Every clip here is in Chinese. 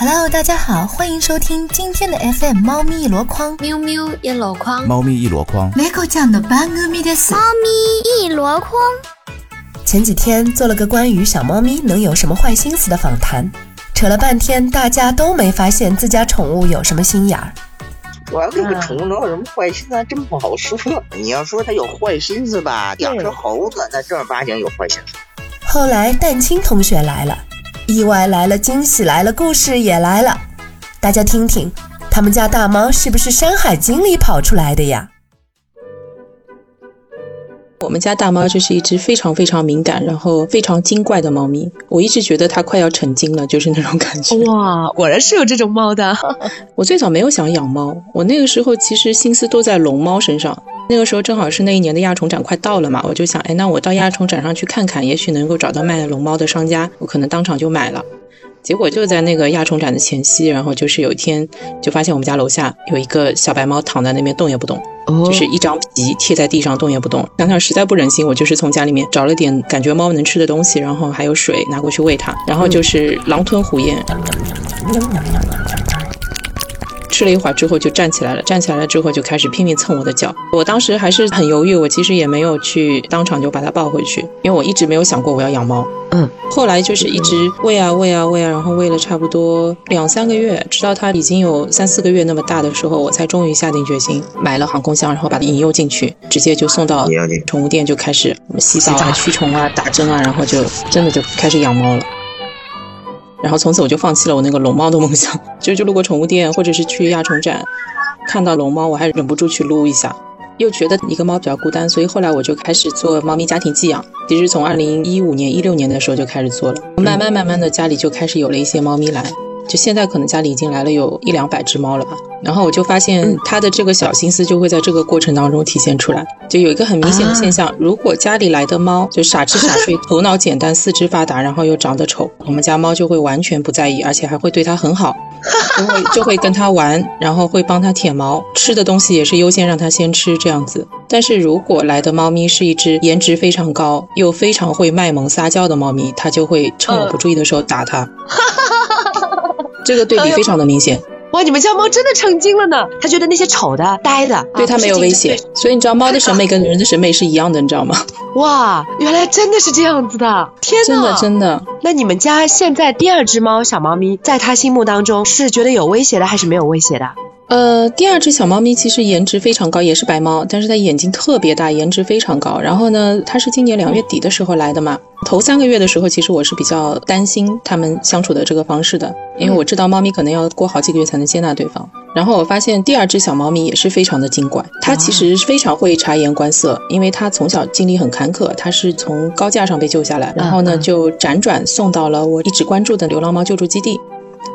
Hello，大家好，欢迎收听今天的 FM 猫咪一箩筐，喵喵一箩筐，猫咪一箩筐。猫ちゃんの番組です。猫咪一箩筐。前几天做了个关于小猫咪能有什么坏心思的访谈，扯了半天，大家都没发现自家宠物有什么心眼儿。主要这个宠物能有什么坏心思，还真不好说。你要说它有坏心思吧，养只猴子那正儿八经有坏心思。后来蛋清同学来了， 意外来了，惊喜来了，故事也来了。大家听听，他们家大猫是不是《山海经》里跑出来的呀？我们家大猫就是一只非常非常敏感，然后非常精怪的猫咪。我一直觉得它快要成精了，就是那种感觉。哇，果然是有这种猫的。我最早没有想养猫，我那个时候其实心思都在龙猫身上。那个时候正好是那一年的亚宠展快到了嘛，我就想，哎，那我到亚宠展上去看看，也许能够找到卖龙猫的商家，我可能当场就买了。结果就在那个亚宠展的前夕，然后就是有一天就发现我们家楼下有一个小白猫躺在那边动也不动，就是一张皮贴在地上动也不动。想想实在不忍心，我就是从家里面找了点感觉猫能吃的东西，然后还有水拿过去喂它，然后就是狼吞虎咽。吃了一会儿之后就站起来了，站起来了之后就开始拼命蹭我的脚。我当时还是很犹豫，我其实也没有去当场就把它抱回去，因为我一直没有想过我要养猫。嗯，后来就是一直喂啊喂啊喂啊，然后喂了差不多两三个月，直到它已经有三四个月那么大的时候，我才终于下定决心买了航空箱，然后把它引诱进去，直接就送到宠物店就开始洗澡啊、驱虫啊、打针啊，然后就真的就开始养猫了。然后从此我就放弃了我那个龙猫的梦想，就就路过宠物店或者是去亚宠展，看到龙猫我还忍不住去撸一下，又觉得一个猫比较孤单，所以后来我就开始做猫咪家庭寄养。其实从二零一五年、一六年的时候就开始做了，慢慢慢慢的家里就开始有了一些猫咪来，就现在可能家里已经来了有一两百只猫了吧。然后我就发现他的这个小心思就会在这个过程当中体现出来，就有一个很明显的现象，如果家里来的猫就傻吃傻睡、头脑简单、四肢发达，然后又长得丑，我们家猫就会完全不在意，而且还会对它很好，就会就会跟它玩，然后会帮它舔毛，吃的东西也是优先让它先吃这样子。但是如果来的猫咪是一只颜值非常高又非常会卖萌撒娇的猫咪，它就会趁我不注意的时候打它。这个对比非常的明显。哇，你们家猫真的成精了呢！它觉得那些丑的、呆的，对它没有威胁，所以你知道猫的审美跟人的审美是一样的，你知道吗？哇，原来真的是这样子的！天哪，真的真的。那你们家现在第二只猫小猫咪，在它心目当中是觉得有威胁的，还是没有威胁的？呃，第二只小猫咪其实颜值非常高，也是白猫，但是它眼睛特别大，颜值非常高。然后呢，它是今年两月底的时候来的嘛。头三个月的时候，其实我是比较担心它们相处的这个方式的，因为我知道猫咪可能要过好几个月才能接纳对方。然后我发现第二只小猫咪也是非常的精怪，它其实非常会察言观色，因为它从小经历很坎坷，它是从高架上被救下来，然后呢就辗转送到了我一直关注的流浪猫救助基地。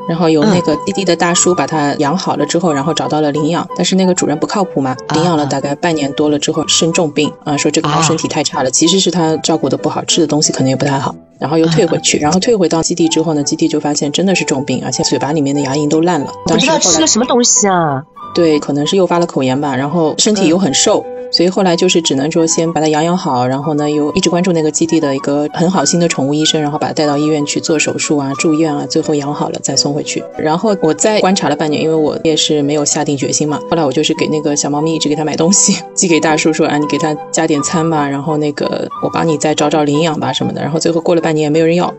然后由那个基地的大叔把它养好了之后，然后找到了领养，但是那个主人不靠谱嘛，领养了大概半年多了之后生重病啊，说这个猫身体太差了，其实是他照顾的不好，吃的东西可能也不太好，然后又退回去，然后退回到基地之后呢，基地就发现真的是重病，而且嘴巴里面的牙龈都烂了。不知道吃了什么东西啊？对，可能是诱发了口炎吧，然后身体又很瘦。所以后来就是只能说先把它养养好，然后呢又一直关注那个基地的一个很好心的宠物医生，然后把它带到医院去做手术啊、住院啊，最后养好了再送回去。然后我再观察了半年，因为我也是没有下定决心嘛。后来我就是给那个小猫咪一直给它买东西，寄给大叔说啊，你给它加点餐吧，然后那个我帮你再找找领养吧什么的。然后最后过了半年也没有人要。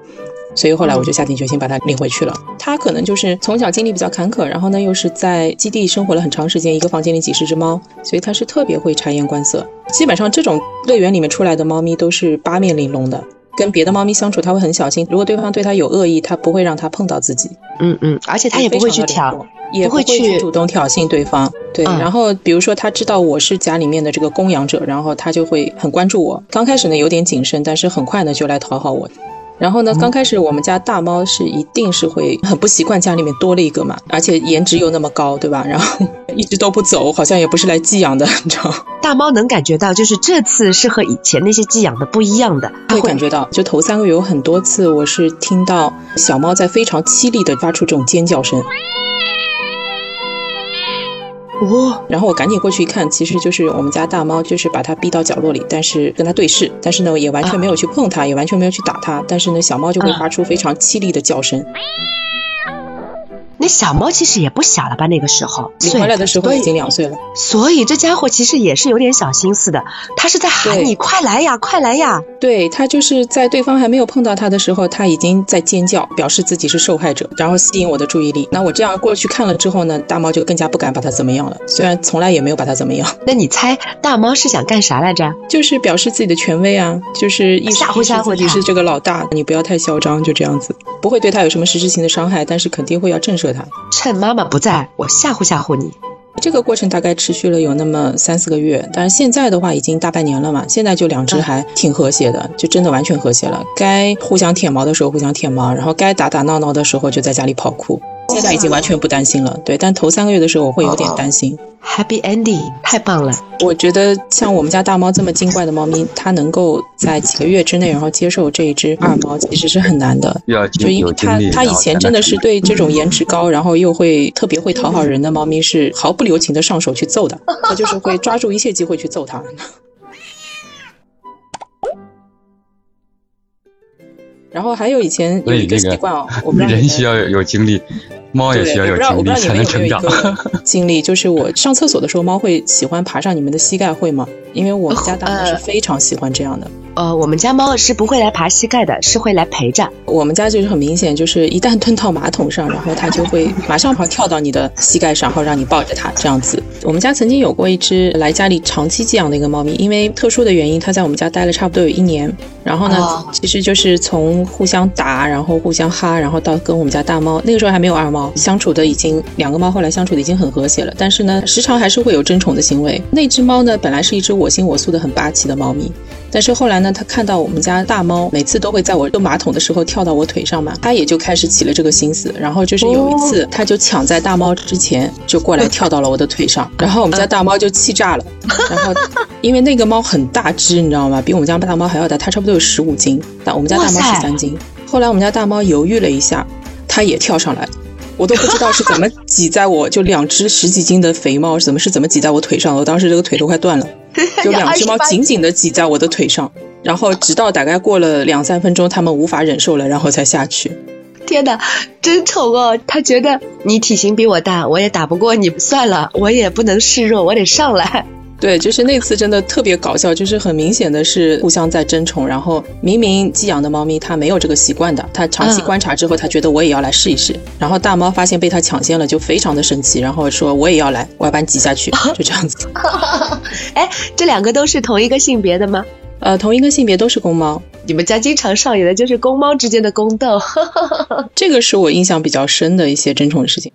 所以后来我就下定决心把它领回去了。它可能就是从小经历比较坎坷，然后呢又是在基地生活了很长时间，一个房间里几十只猫，所以它是特别会察言观色。基本上这种乐园里面出来的猫咪都是八面玲珑的，跟别的猫咪相处它会很小心，如果对方对它有恶意，它不会让它碰到自己。嗯嗯，而且它也不会去挑，也不会去主动挑衅对方。对，然后比如说它知道我是家里面的这个供养者，然后它就会很关注我。刚开始呢有点谨慎，但是很快呢就来讨好我。然后呢，刚开始我们家大猫是一定是会很不习惯家里面多了一个嘛，而且颜值又那么高，对吧？然后 一直都不走，好像也不是来寄养的，你知道？大猫能感觉到，就是这次是和以前那些寄养的不一样的，会感觉到。就头三个月有很多次，我是听到小猫在非常凄厉的发出这种尖叫声。哇，然后我赶紧过去一看，其实就是我们家大猫，就是把它逼到角落里，但是跟它对视，但是呢也完全没有去碰它，也完全没有去打它，但是呢小猫就会发出非常凄厉的叫声。那小猫其实也不小了吧？那个时候你回来的时候已经两岁了，所以这家伙其实也是有点小心思的。他是在喊你快来呀，快来呀！对他就是在对方还没有碰到他的时候，他已经在尖叫，表示自己是受害者，然后吸引我的注意力。那我这样过去看了之后呢，大猫就更加不敢把它怎么样了。虽然从来也没有把它怎么样。那你猜大猫是想干啥来着？就是表示自己的权威啊，就是吓唬吓唬自己是这个老大，你不要太嚣张，就这样子，不会对他有什么实质性的伤害，但是肯定会要震慑他。趁妈妈不在，我吓唬吓唬你。这个过程大概持续了有那么三四个月，但是现在的话已经大半年了嘛，现在就两只还挺和谐的，就真的完全和谐了。该互相舔毛的时候互相舔毛，然后该打打闹闹的时候就在家里跑酷。现在已经完全不担心了，对，但头三个月的时候我会有点担心。Happy ending，太棒了！我觉得像我们家大猫这么精怪的猫咪，它能够在几个月之内，然后接受这一只二猫，其实是很难的。就因为它它以前真的是对这种颜值高，然后又会特别会讨好人的猫咪，是毫不留情的上手去揍的，它就是会抓住一切机会去揍它。然后还有以前有一个习惯哦，我们 人需要有精力。猫也需要有精力才能成长。经历就是我上厕所的时候，猫会喜欢爬上你们的膝盖，会吗？因为我们家大猫是非常喜欢这样的。呃，我们家猫是不会来爬膝盖的，是会来陪着。我们家就是很明显，就是一旦蹲到马桶上，然后它就会马上跑跳到你的膝盖上，然后让你抱着它这样子。我们家曾经有过一只来家里长期寄养的一个猫咪，因为特殊的原因，它在我们家待了差不多有一年。然后呢，其实就是从互相打，然后互相哈，然后到跟我们家大猫，那个时候还没有二猫，相处的已经两个猫后来相处的已经很和谐了。但是呢，时常还是会有争宠的行为。那只猫呢，本来是一只我行我素的很霸气的猫咪。但是后来呢，它看到我们家大猫每次都会在我用马桶的时候跳到我腿上嘛，它也就开始起了这个心思。然后就是有一次，它就抢在大猫之前就过来跳到了我的腿上，然后我们家大猫就气炸了。然后因为那个猫很大只，你知道吗？比我们家大猫还要大，它差不多有十五斤，但我们家大猫十三斤。后来我们家大猫犹豫了一下，它也跳上来，我都不知道是怎么挤在我就两只十几斤的肥猫怎么是怎么挤在我腿上，我当时这个腿都快断了。就两只猫紧紧的挤在我的腿上，然后直到大概过了两三分钟，它们无法忍受了，然后才下去。天哪，真丑哦！他觉得你体型比我大，我也打不过你，算了，我也不能示弱，我得上来。对，就是那次真的特别搞笑，就是很明显的是互相在争宠，然后明明寄养的猫咪它没有这个习惯的，它长期观察之后，它觉得我也要来试一试，然后大猫发现被它抢先了，就非常的生气，然后说我也要来，我要把你挤下去，就这样子。哎，这两个都是同一个性别的吗？呃，同一个性别都是公猫。你们家经常上演的就是公猫之间的宫斗，这个是我印象比较深的一些争宠的事情。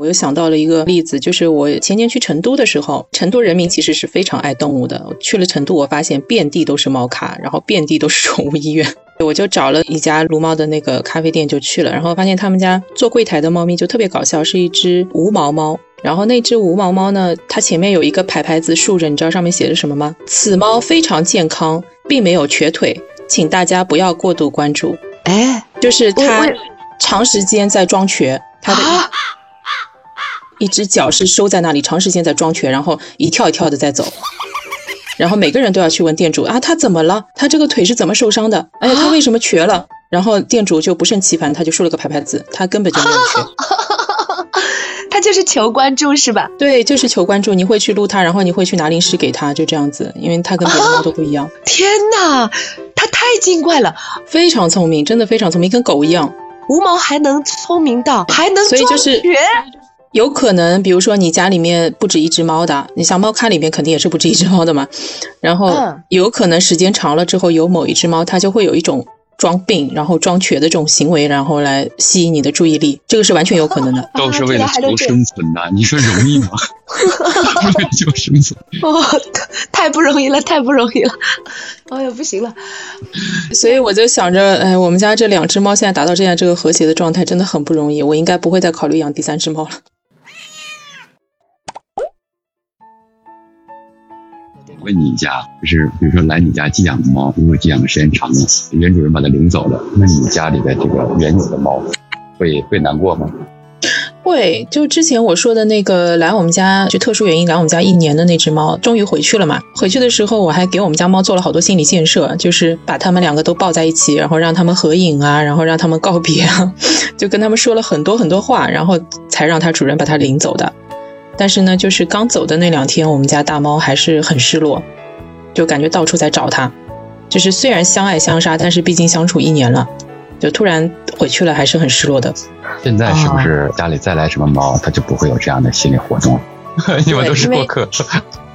我又想到了一个例子，就是我前年去成都的时候，成都人民其实是非常爱动物的。去了成都，我发现遍地都是猫咖，然后遍地都是宠物医院。我就找了一家撸猫的那个咖啡店就去了，然后发现他们家做柜台的猫咪就特别搞笑，是一只无毛猫。然后那只无毛猫呢，它前面有一个牌牌子竖着，你知道上面写着什么吗？此猫非常健康，并没有瘸腿，请大家不要过度关注。哎，就是它长时间在装瘸，它的。一只脚是收在那里，长时间在装瘸，然后一跳一跳的在走，然后每个人都要去问店主啊，他怎么了？他这个腿是怎么受伤的？哎呀，他为什么瘸了？然后店主就不胜其烦，他就竖了个牌牌子，他根本就没有瘸，他就是求关注是吧？对，就是求关注。你会去撸他，然后你会去拿零食给他，就这样子，因为他跟别的猫都不一样。天哪，他太精怪了，非常聪明，真的非常聪明，跟狗一样。无毛还能聪明到还能所以就是有可能，比如说你家里面不止一只猫的，你像猫咖里面肯定也是不止一只猫的嘛。然后有可能时间长了之后，有某一只猫它就会有一种装病，然后装瘸的这种行为，然后来吸引你的注意力，这个是完全有可能的。都是为了求生存的，你说容易吗？求生存。哦，太不容易了，太不容易了。哎呀，不行了。所以我就想着，哎，我们家这两只猫现在达到这样这个和谐的状态，真的很不容易。我应该不会再考虑养第三只猫了。问你一下，就是比如说来你家寄养的猫，如果寄养的时间长了，原主人把它领走了，那你家里的这个原有的猫会会难过吗？会，就之前我说的那个来我们家，就特殊原因来我们家一年的那只猫，终于回去了嘛。回去的时候，我还给我们家猫做了好多心理建设，就是把它们两个都抱在一起，然后让它们合影啊，然后让它们告别啊，就跟他们说了很多很多话，然后才让它主人把它领走的。但是呢，就是刚走的那两天，我们家大猫还是很失落，就感觉到处在找它。就是虽然相爱相杀，但是毕竟相处一年了，就突然回去了，还是很失落的。现在是不是家里再来什么猫，它就不会有这样的心理活动了？你们都是过客。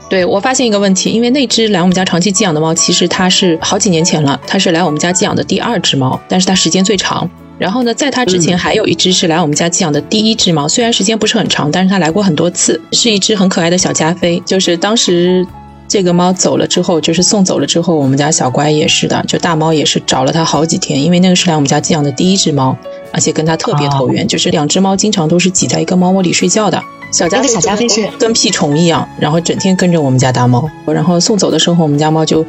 对我发现一个问题，因为那只来我们家长期寄养的猫，其实它是好几年前了，它是来我们家寄养的第二只猫，但是它时间最长。然后呢，在它之前还有一只是来我们家寄养的第一只猫，虽然时间不是很长，但是它来过很多次，是一只很可爱的小加菲。就是当时这个猫走了之后，就是送走了之后，我们家小乖也是的，就大猫也是找了它好几天，因为那个是来我们家寄养的第一只猫。而且跟它特别投缘，就是两只猫经常都是挤在一个猫窝里睡觉的。小加菲小加菲是跟屁虫一样，然后整天跟着我们家大猫。然后送走的时候，我们家猫就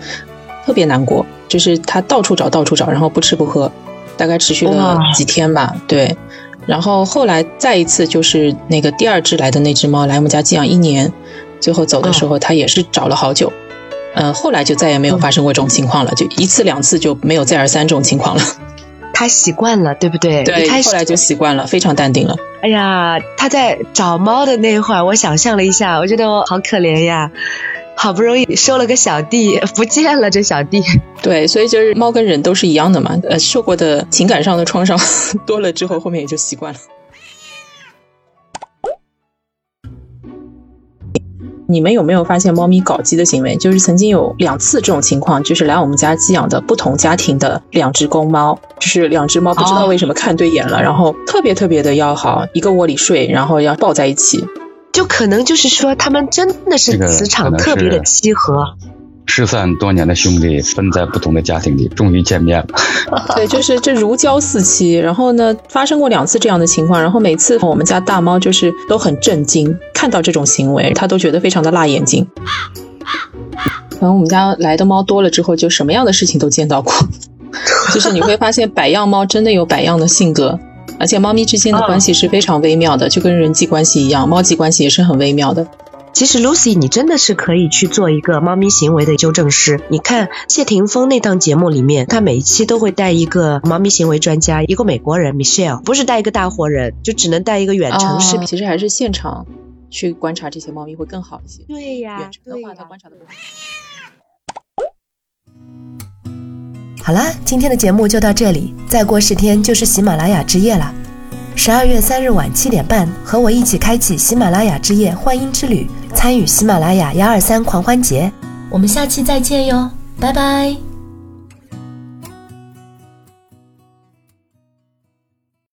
特别难过，就是它到处找，到处找，然后不吃不喝，大概持续了几天吧。对，然后后来再一次就是那个第二只来的那只猫来我们家寄养一年，最后走的时候它也是找了好久。嗯，后来就再也没有发生过这种情况了，就一次两次就没有再而三这种情况了。他习惯了，对不对？对，后来就习惯了，非常淡定了。哎呀，他在找猫的那会儿，我想象了一下，我觉得我好可怜呀，好不容易收了个小弟，不见了这小弟。对，所以就是猫跟人都是一样的嘛，呃，受过的情感上的创伤 多了之后，后面也就习惯了。你们有没有发现猫咪搞基的行为？就是曾经有两次这种情况，就是来我们家寄养的不同家庭的两只公猫，就是两只猫不知道为什么看对眼了，然后特别特别的要好，一个窝里睡，然后要抱在一起，就可能就是说他们真的是磁场特别的契合。失散多年的兄弟分在不同的家庭里，终于见面了。对，就是这如胶似漆。然后呢，发生过两次这样的情况，然后每次我们家大猫就是都很震惊，看到这种行为，它都觉得非常的辣眼睛。可能我们家来的猫多了之后，就什么样的事情都见到过。就是你会发现，百样猫真的有百样的性格，而且猫咪之间的关系是非常微妙的，就跟人际关系一样，猫际关系也是很微妙的。其实，Lucy，你真的是可以去做一个猫咪行为的纠正师。你看谢霆锋那档节目里面，他每一期都会带一个猫咪行为专家，一个美国人 Michelle，不是带一个大活人，就只能带一个远程视频。其实还是现场去观察这些猫咪会更好一些。对呀，远程的话他观察的不好。好啦，今天的节目就到这里，再过十天就是喜马拉雅之夜了。十二月三日晚七点半，和我一起开启喜马拉雅之夜幻音之旅。参与喜马拉雅幺二三狂欢节，我们下期再见哟，拜拜。